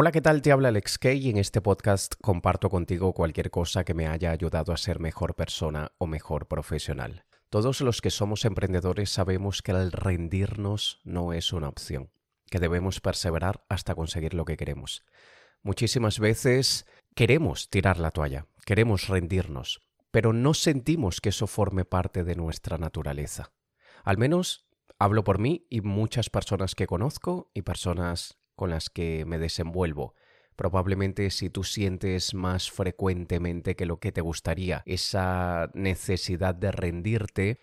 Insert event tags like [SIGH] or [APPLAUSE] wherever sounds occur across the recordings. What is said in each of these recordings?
Hola, ¿qué tal? Te habla Alex Kay y en este podcast comparto contigo cualquier cosa que me haya ayudado a ser mejor persona o mejor profesional. Todos los que somos emprendedores sabemos que el rendirnos no es una opción, que debemos perseverar hasta conseguir lo que queremos. Muchísimas veces queremos tirar la toalla, queremos rendirnos, pero no sentimos que eso forme parte de nuestra naturaleza. Al menos hablo por mí y muchas personas que conozco y personas con las que me desenvuelvo. Probablemente si tú sientes más frecuentemente que lo que te gustaría esa necesidad de rendirte,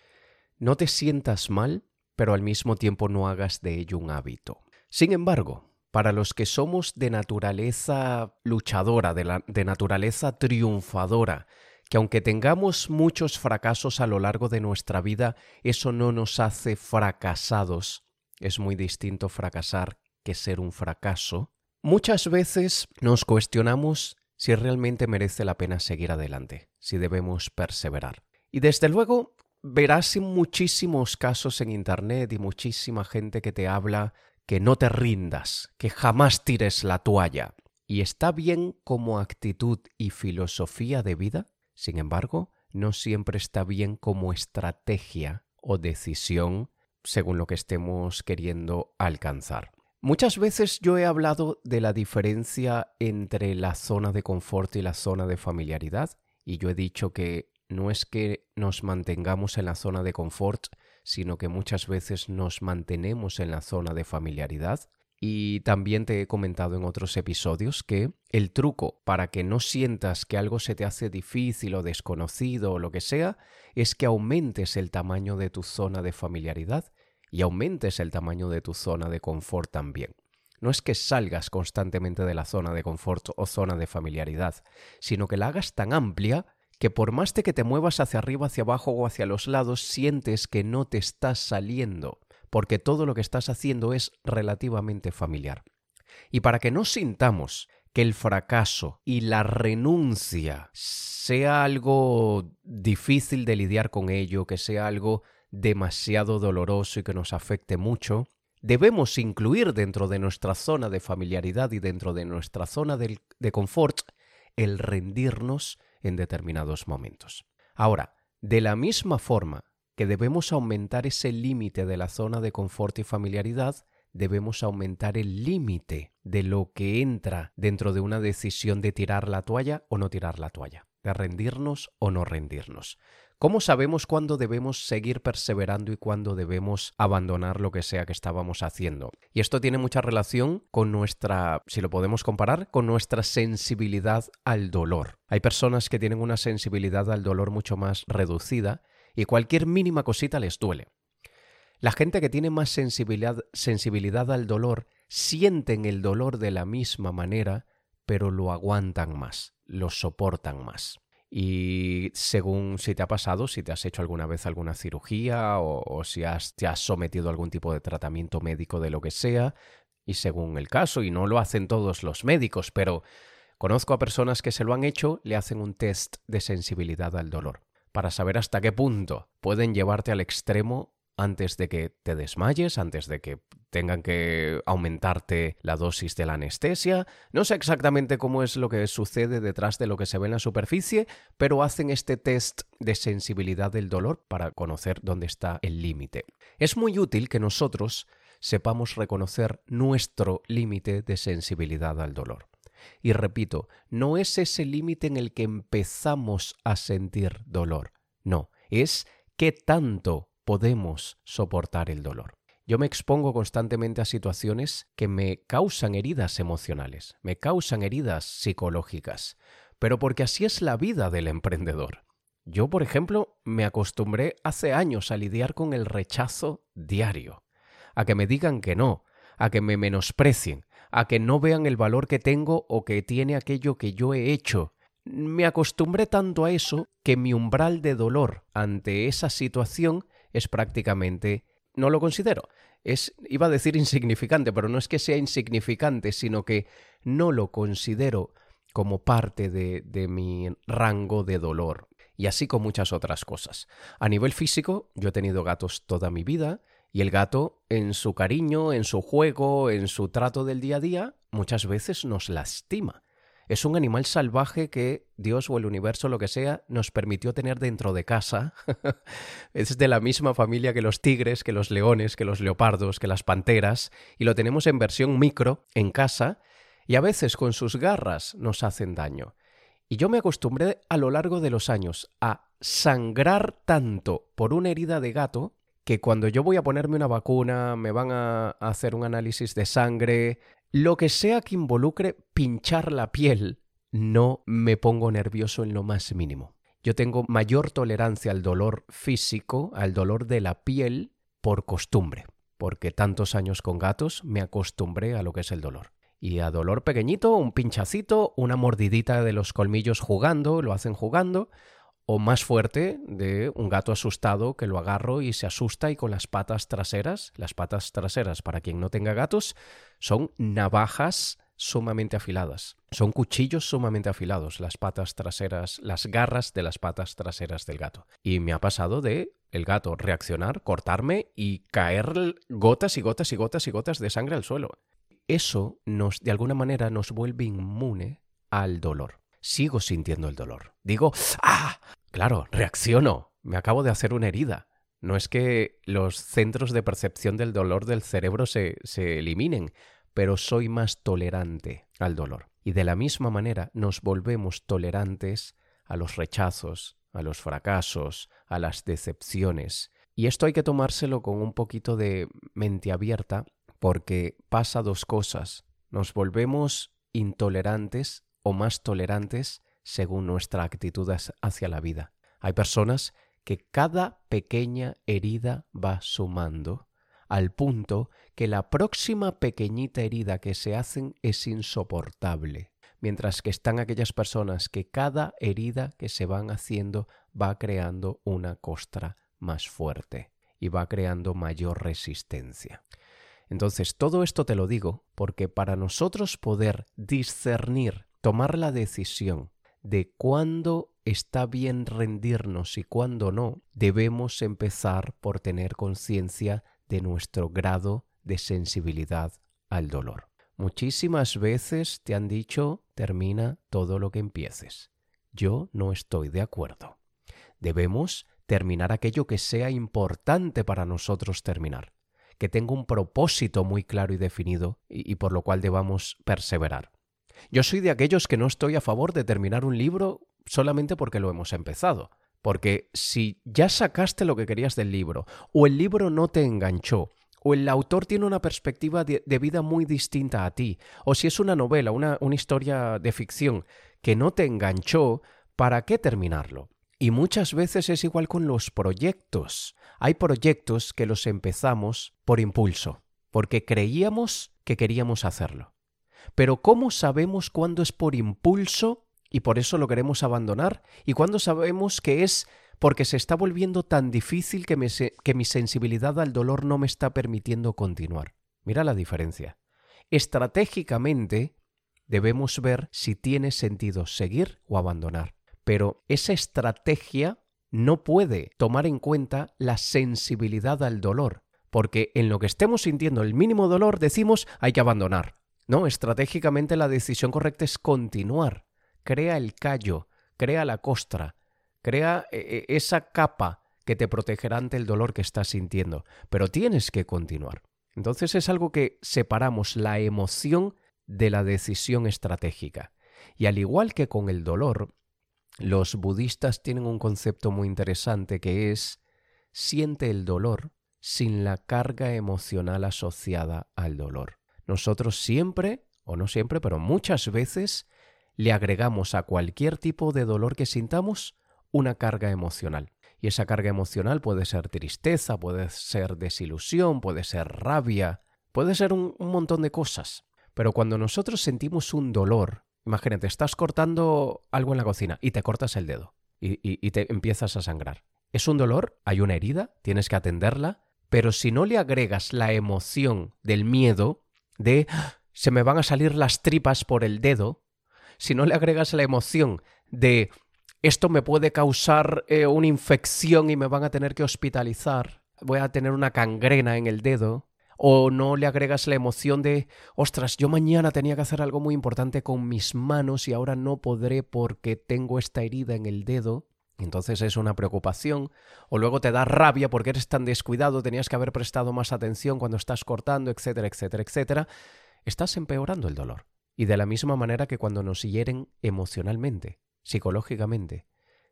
no te sientas mal, pero al mismo tiempo no hagas de ello un hábito. Sin embargo, para los que somos de naturaleza luchadora, de, de naturaleza triunfadora, que aunque tengamos muchos fracasos a lo largo de nuestra vida, eso no nos hace fracasados. Es muy distinto fracasar que ser un fracaso, muchas veces nos cuestionamos si realmente merece la pena seguir adelante, si debemos perseverar. Y desde luego verás muchísimos casos en Internet y muchísima gente que te habla que no te rindas, que jamás tires la toalla. Y está bien como actitud y filosofía de vida, sin embargo, no siempre está bien como estrategia o decisión según lo que estemos queriendo alcanzar. Muchas veces yo he hablado de la diferencia entre la zona de confort y la zona de familiaridad y yo he dicho que no es que nos mantengamos en la zona de confort, sino que muchas veces nos mantenemos en la zona de familiaridad. Y también te he comentado en otros episodios que el truco para que no sientas que algo se te hace difícil o desconocido o lo que sea, es que aumentes el tamaño de tu zona de familiaridad y aumentes el tamaño de tu zona de confort también. No es que salgas constantemente de la zona de confort o zona de familiaridad, sino que la hagas tan amplia que por más de que te muevas hacia arriba, hacia abajo o hacia los lados, sientes que no te estás saliendo, porque todo lo que estás haciendo es relativamente familiar. Y para que no sintamos que el fracaso y la renuncia sea algo difícil de lidiar con ello, que sea algo demasiado doloroso y que nos afecte mucho, debemos incluir dentro de nuestra zona de familiaridad y dentro de nuestra zona de, confort el rendirnos en determinados momentos. Ahora, de la misma forma que debemos aumentar ese límite de la zona de confort y familiaridad, debemos aumentar el límite de lo que entra dentro de una decisión de tirar la toalla o no tirar la toalla, de rendirnos o no rendirnos. ¿Cómo sabemos cuándo debemos seguir perseverando y cuándo debemos abandonar lo que sea que estábamos haciendo? Y esto tiene mucha relación con nuestra, si lo podemos comparar, con nuestra sensibilidad al dolor. Hay personas que tienen una sensibilidad al dolor mucho más reducida y cualquier mínima cosita les duele. La gente que tiene más sensibilidad, sensibilidad al dolor sienten el dolor de la misma manera, pero lo aguantan más, lo soportan más. Y según si te ha pasado, si te has hecho alguna vez alguna cirugía o, si has, te has sometido a algún tipo de tratamiento médico de lo que sea, y según el caso, y no lo hacen todos los médicos, pero conozco a personas que se lo han hecho, le hacen un test de sensibilidad al dolor, para saber hasta qué punto pueden llevarte al extremo antes de que te desmayes, antes de que tengan que aumentarte la dosis de la anestesia. No sé exactamente cómo es lo que sucede detrás de lo que se ve en la superficie, pero hacen este test de sensibilidad del dolor para conocer dónde está el límite. Es muy útil que nosotros sepamos reconocer nuestro límite de sensibilidad al dolor. Y repito, no es ese límite en el que empezamos a sentir dolor, no, es qué tanto podemos soportar el dolor. Yo me expongo constantemente a situaciones que me causan heridas emocionales, me causan heridas psicológicas, pero porque así es la vida del emprendedor. Yo, por ejemplo, me acostumbré hace años a lidiar con el rechazo diario, a que me digan que no, a que me menosprecien, a que no vean el valor que tengo o que tiene aquello que yo he hecho. Me acostumbré tanto a eso que mi umbral de dolor ante esa situación es prácticamente no lo considero. Es, iba a decir insignificante, pero no es que sea insignificante, sino que no lo considero como parte de, de mi rango de dolor. Y así con muchas otras cosas. A nivel físico, yo he tenido gatos toda mi vida, y el gato, en su cariño, en su juego, en su trato del día a día, muchas veces nos lastima. Es un animal salvaje que Dios o el universo, lo que sea, nos permitió tener dentro de casa. [LAUGHS] es de la misma familia que los tigres, que los leones, que los leopardos, que las panteras, y lo tenemos en versión micro, en casa, y a veces con sus garras nos hacen daño. Y yo me acostumbré a lo largo de los años a sangrar tanto por una herida de gato que cuando yo voy a ponerme una vacuna, me van a hacer un análisis de sangre, lo que sea que involucre pinchar la piel, no me pongo nervioso en lo más mínimo. Yo tengo mayor tolerancia al dolor físico, al dolor de la piel, por costumbre, porque tantos años con gatos me acostumbré a lo que es el dolor. Y a dolor pequeñito, un pinchacito, una mordidita de los colmillos jugando, lo hacen jugando, o más fuerte de un gato asustado que lo agarro y se asusta y con las patas traseras, las patas traseras para quien no tenga gatos, son navajas sumamente afiladas. Son cuchillos sumamente afilados, las patas traseras, las garras de las patas traseras del gato. Y me ha pasado de el gato reaccionar, cortarme y caer gotas y gotas y gotas y gotas de sangre al suelo. Eso nos, de alguna manera, nos vuelve inmune al dolor sigo sintiendo el dolor. Digo, ¡ah! Claro, reacciono. Me acabo de hacer una herida. No es que los centros de percepción del dolor del cerebro se, se eliminen, pero soy más tolerante al dolor. Y de la misma manera nos volvemos tolerantes a los rechazos, a los fracasos, a las decepciones. Y esto hay que tomárselo con un poquito de mente abierta porque pasa dos cosas. Nos volvemos intolerantes o más tolerantes según nuestra actitud hacia la vida. Hay personas que cada pequeña herida va sumando al punto que la próxima pequeñita herida que se hacen es insoportable, mientras que están aquellas personas que cada herida que se van haciendo va creando una costra más fuerte y va creando mayor resistencia. Entonces, todo esto te lo digo porque para nosotros poder discernir tomar la decisión de cuándo está bien rendirnos y cuándo no, debemos empezar por tener conciencia de nuestro grado de sensibilidad al dolor. Muchísimas veces te han dicho termina todo lo que empieces. Yo no estoy de acuerdo. Debemos terminar aquello que sea importante para nosotros terminar, que tenga un propósito muy claro y definido y, y por lo cual debamos perseverar. Yo soy de aquellos que no estoy a favor de terminar un libro solamente porque lo hemos empezado. Porque si ya sacaste lo que querías del libro, o el libro no te enganchó, o el autor tiene una perspectiva de, vida muy distinta a ti, o si es una novela, una, una historia de ficción que no te enganchó, ¿para qué terminarlo? Y muchas veces es igual con los proyectos. Hay proyectos que los empezamos por impulso, porque creíamos que queríamos hacerlo. Pero ¿cómo sabemos cuándo es por impulso y por eso lo queremos abandonar? ¿Y cuándo sabemos que es porque se está volviendo tan difícil que, que mi sensibilidad al dolor no me está permitiendo continuar? Mira la diferencia. Estratégicamente debemos ver si tiene sentido seguir o abandonar. Pero esa estrategia no puede tomar en cuenta la sensibilidad al dolor, porque en lo que estemos sintiendo el mínimo dolor decimos hay que abandonar. No, estratégicamente la decisión correcta es continuar. Crea el callo, crea la costra, crea eh, eh, esa capa que te protegerá ante el dolor que estás sintiendo, pero tienes que continuar. Entonces es algo que separamos la emoción de la decisión estratégica. Y al igual que con el dolor, los budistas tienen un concepto muy interesante que es siente el dolor sin la carga emocional asociada al dolor. Nosotros siempre, o no siempre, pero muchas veces, le agregamos a cualquier tipo de dolor que sintamos una carga emocional. Y esa carga emocional puede ser tristeza, puede ser desilusión, puede ser rabia, puede ser un, montón de cosas. Pero cuando nosotros sentimos un dolor, imagínate, estás cortando algo en la cocina y te cortas el dedo y, te empiezas a sangrar. Es un dolor, hay una herida, tienes que atenderla, pero si no le agregas la emoción del miedo, de se me van a salir las tripas por el dedo, si no le agregas la emoción de esto me puede causar eh, una infección y me van a tener que hospitalizar, voy a tener una cangrena en el dedo, o no le agregas la emoción de, ostras, yo mañana tenía que hacer algo muy importante con mis manos y ahora no podré porque tengo esta herida en el dedo. Entonces es una preocupación, o luego te da rabia porque eres tan descuidado, tenías que haber prestado más atención cuando estás cortando, etcétera, etcétera, etcétera. Estás empeorando el dolor. Y de la misma manera que cuando nos hieren emocionalmente, psicológicamente,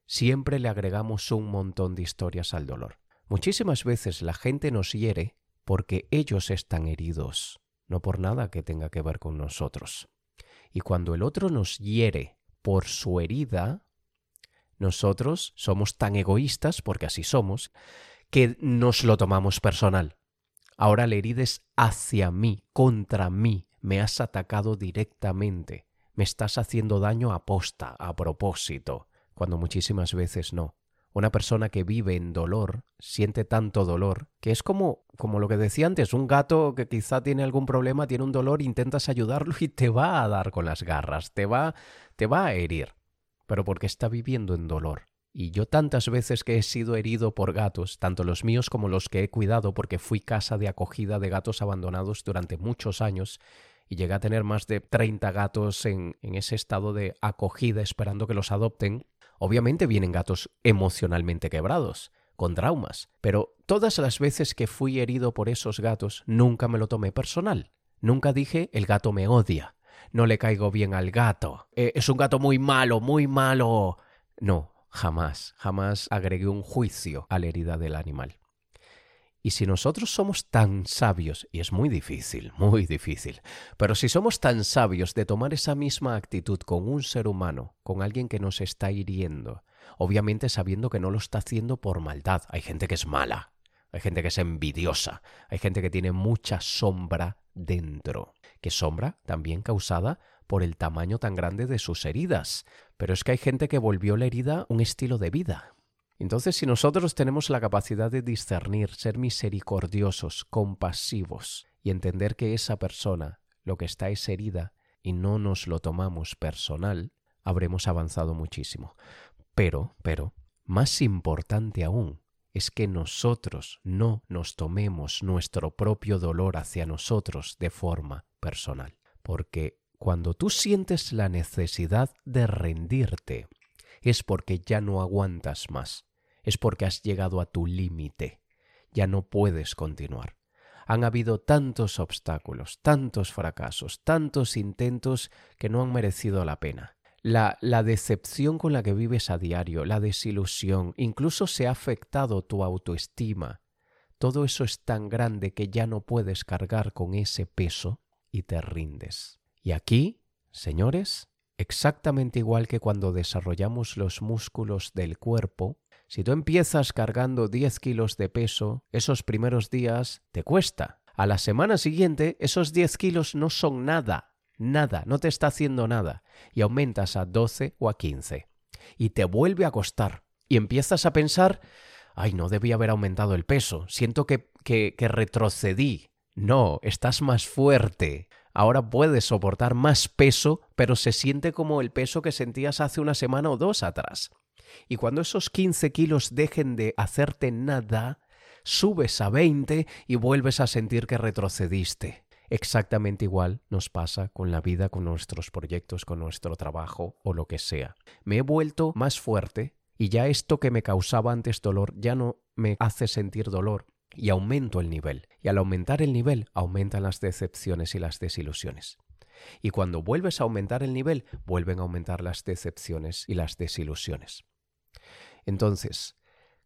siempre le agregamos un montón de historias al dolor. Muchísimas veces la gente nos hiere porque ellos están heridos, no por nada que tenga que ver con nosotros. Y cuando el otro nos hiere por su herida, nosotros somos tan egoístas, porque así somos, que nos lo tomamos personal. Ahora la herida es hacia mí, contra mí, me has atacado directamente, me estás haciendo daño a posta, a propósito, cuando muchísimas veces no. Una persona que vive en dolor siente tanto dolor que es como, como lo que decía antes, un gato que quizá tiene algún problema, tiene un dolor, intentas ayudarlo y te va a dar con las garras, te va, te va a herir, pero porque está viviendo en dolor. Y yo tantas veces que he sido herido por gatos, tanto los míos como los que he cuidado, porque fui casa de acogida de gatos abandonados durante muchos años, y llegué a tener más de 30 gatos en, en ese estado de acogida esperando que los adopten, Obviamente vienen gatos emocionalmente quebrados, con traumas, pero todas las veces que fui herido por esos gatos nunca me lo tomé personal. Nunca dije el gato me odia, no le caigo bien al gato, eh, es un gato muy malo, muy malo. No, jamás, jamás agregué un juicio a la herida del animal. Y si nosotros somos tan sabios, y es muy difícil, muy difícil, pero si somos tan sabios de tomar esa misma actitud con un ser humano, con alguien que nos está hiriendo, obviamente sabiendo que no lo está haciendo por maldad, hay gente que es mala, hay gente que es envidiosa, hay gente que tiene mucha sombra dentro, que sombra también causada por el tamaño tan grande de sus heridas, pero es que hay gente que volvió la herida un estilo de vida, entonces, si nosotros tenemos la capacidad de discernir, ser misericordiosos, compasivos y entender que esa persona lo que está es herida y no nos lo tomamos personal, habremos avanzado muchísimo. Pero, pero, más importante aún, es que nosotros no nos tomemos nuestro propio dolor hacia nosotros de forma personal. Porque cuando tú sientes la necesidad de rendirte, es porque ya no aguantas más, es porque has llegado a tu límite, ya no puedes continuar. Han habido tantos obstáculos, tantos fracasos, tantos intentos que no han merecido la pena. La, la, decepción con la que vives a diario, la desilusión, incluso se ha afectado tu autoestima. Todo eso es tan grande que ya no puedes cargar con ese peso y te rindes. Y aquí, señores, Exactamente igual que cuando desarrollamos los músculos del cuerpo, si tú empiezas cargando 10 kilos de peso, esos primeros días te cuesta. A la semana siguiente, esos 10 kilos no son nada, nada, no te está haciendo nada, y aumentas a 12 o a 15. Y te vuelve a costar. Y empiezas a pensar, ay, no debía haber aumentado el peso, siento que, que, que retrocedí. No, estás más fuerte ahora puedes soportar más peso, pero se siente como el peso que sentías hace una semana o dos atrás. Y cuando esos 15 kilos dejen de hacerte nada, subes a 20 y vuelves a sentir que retrocediste. Exactamente igual nos pasa con la vida, con nuestros proyectos, con nuestro trabajo o lo que sea. Me he vuelto más fuerte y ya esto que me causaba antes dolor ya no me hace sentir dolor y aumento el nivel. Y al aumentar el nivel, aumentan las decepciones y las desilusiones. Y cuando vuelves a aumentar el nivel, vuelven a aumentar las decepciones y las desilusiones. Entonces,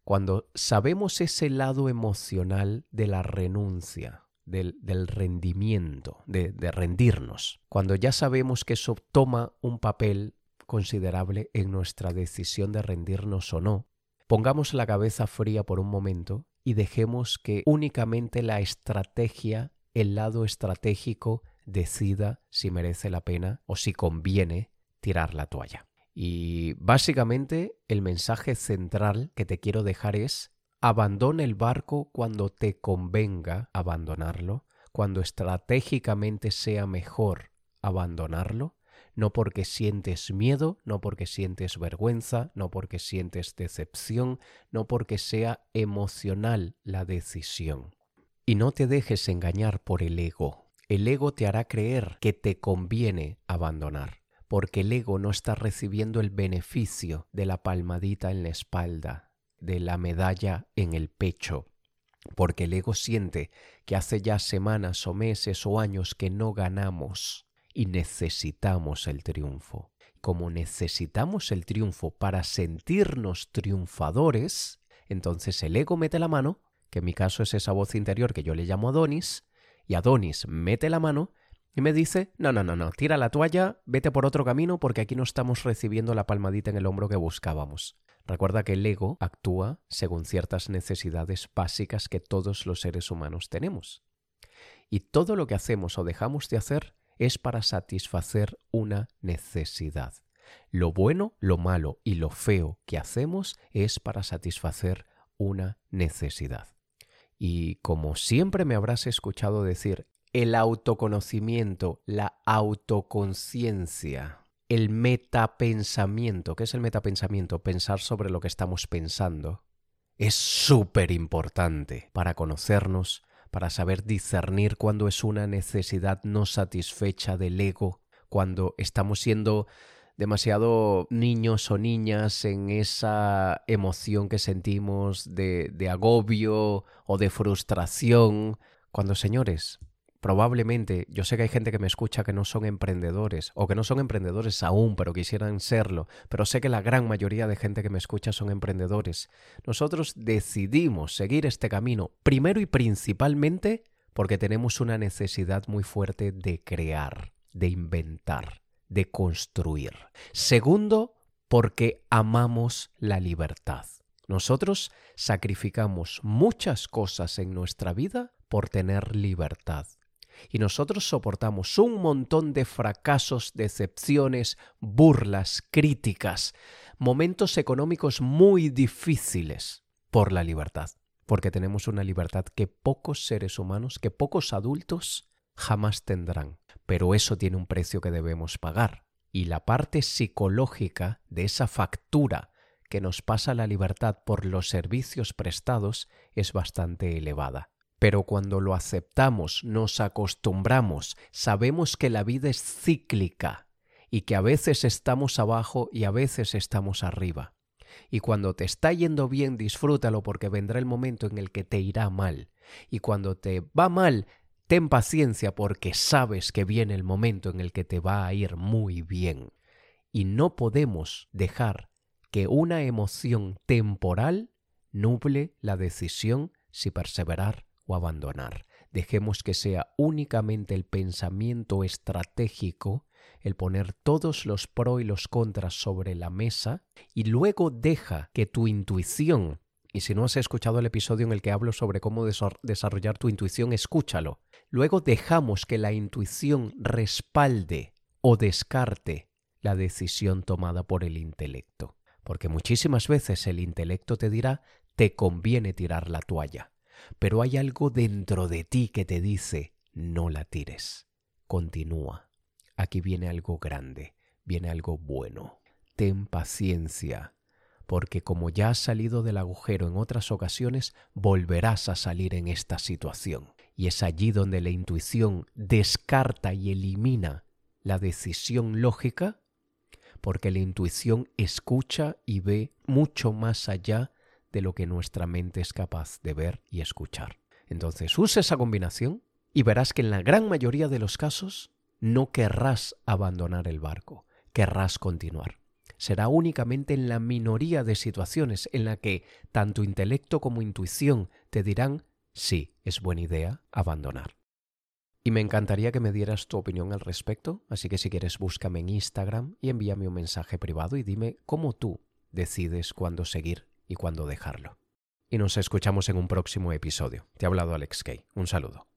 cuando sabemos ese lado emocional de la renuncia, del, rendimiento, de, de rendirnos, cuando ya sabemos que eso toma un papel considerable en nuestra decisión de rendirnos o no, pongamos la cabeza fría por un momento y dejemos que únicamente la estrategia, el lado estratégico, decida si merece la pena o si conviene tirar la toalla. Y básicamente el mensaje central que te quiero dejar es abandona el barco cuando te convenga abandonarlo, cuando estratégicamente sea mejor abandonarlo no porque sientes miedo, no porque sientes vergüenza, no porque sientes decepción, no porque sea emocional la decisión. Y no te dejes engañar por el ego. El ego te hará creer que te conviene abandonar, porque el ego no está recibiendo el beneficio de la palmadita en la espalda, de la medalla en el pecho, porque el ego siente que hace ya semanas o meses o años que no ganamos y necesitamos el triunfo. Como necesitamos el triunfo para sentirnos triunfadores, entonces el ego mete la mano, que en mi caso es esa voz interior que yo le llamo Adonis, y Adonis mete la mano y me dice, no, no, no, no, tira la toalla, vete por otro camino porque aquí no estamos recibiendo la palmadita en el hombro que buscábamos. Recuerda que el ego actúa según ciertas necesidades básicas que todos los seres humanos tenemos. Y todo lo que hacemos o dejamos de hacer es para satisfacer una necesidad. Lo bueno, lo malo y lo feo que hacemos es para satisfacer una necesidad. Y como siempre me habrás escuchado decir, el autoconocimiento, la autoconciencia el metapensamiento. ¿Qué es el metapensamiento? Pensar sobre lo que estamos pensando. Es súper importante para conocernos, para saber discernir cuando es una necesidad no satisfecha del ego, cuando estamos siendo demasiado niños o niñas en esa emoción que sentimos de, de agobio o de frustración, cuando señores, probablemente, yo sé que hay gente que me escucha que no son emprendedores o que no son emprendedores aún, pero quisieran serlo, pero sé que la gran mayoría de gente que me escucha son emprendedores. Nosotros decidimos seguir este camino primero y principalmente porque tenemos una necesidad muy fuerte de crear, de inventar, de construir. Segundo, porque amamos la libertad. Nosotros sacrificamos muchas cosas en nuestra vida por tener libertad y nosotros soportamos un montón de fracasos, decepciones, burlas, críticas, momentos económicos muy difíciles por la libertad, porque tenemos una libertad que pocos seres humanos, que pocos adultos jamás tendrán. Pero eso tiene un precio que debemos pagar. Y la parte psicológica de esa factura que nos pasa la libertad por los servicios prestados es bastante elevada. Pero cuando lo aceptamos, nos acostumbramos, sabemos que la vida es cíclica y que a veces estamos abajo y a veces estamos arriba. Y cuando te está yendo bien, disfrútalo porque vendrá el momento en el que te irá mal. Y cuando te va mal, ten paciencia porque sabes que viene el momento en el que te va a ir muy bien. Y no podemos dejar que una emoción temporal nuble la decisión si perseverar abandonar. Dejemos que sea únicamente el pensamiento estratégico, el poner todos los pros y los contras sobre la mesa y luego deja que tu intuición, y si no has escuchado el episodio en el que hablo sobre cómo desarrollar tu intuición, escúchalo. Luego dejamos que la intuición respalde o descarte la decisión tomada por el intelecto. Porque muchísimas veces el intelecto te dirá te conviene tirar la toalla pero hay algo dentro de ti que te dice, no la tires, continúa. Aquí viene algo grande, viene algo bueno. Ten paciencia, porque como ya has salido del agujero en otras ocasiones, volverás a salir en esta situación. Y es allí donde la intuición descarta y elimina la decisión lógica, porque la intuición escucha y ve mucho más allá de lo que nuestra mente es capaz de ver y escuchar. Entonces usa esa combinación y verás que en la gran mayoría de los casos no querrás abandonar el barco, querrás continuar. Será únicamente en la minoría de situaciones en la que tanto intelecto como intuición te dirán sí, es buena idea abandonar. Y me encantaría que me dieras tu opinión al respecto, así que si quieres búscame en Instagram y envíame un mensaje privado y dime cómo tú decides cuándo seguir y cuándo dejarlo. Y nos escuchamos en un próximo episodio. Te ha hablado Alex Kay. Un saludo.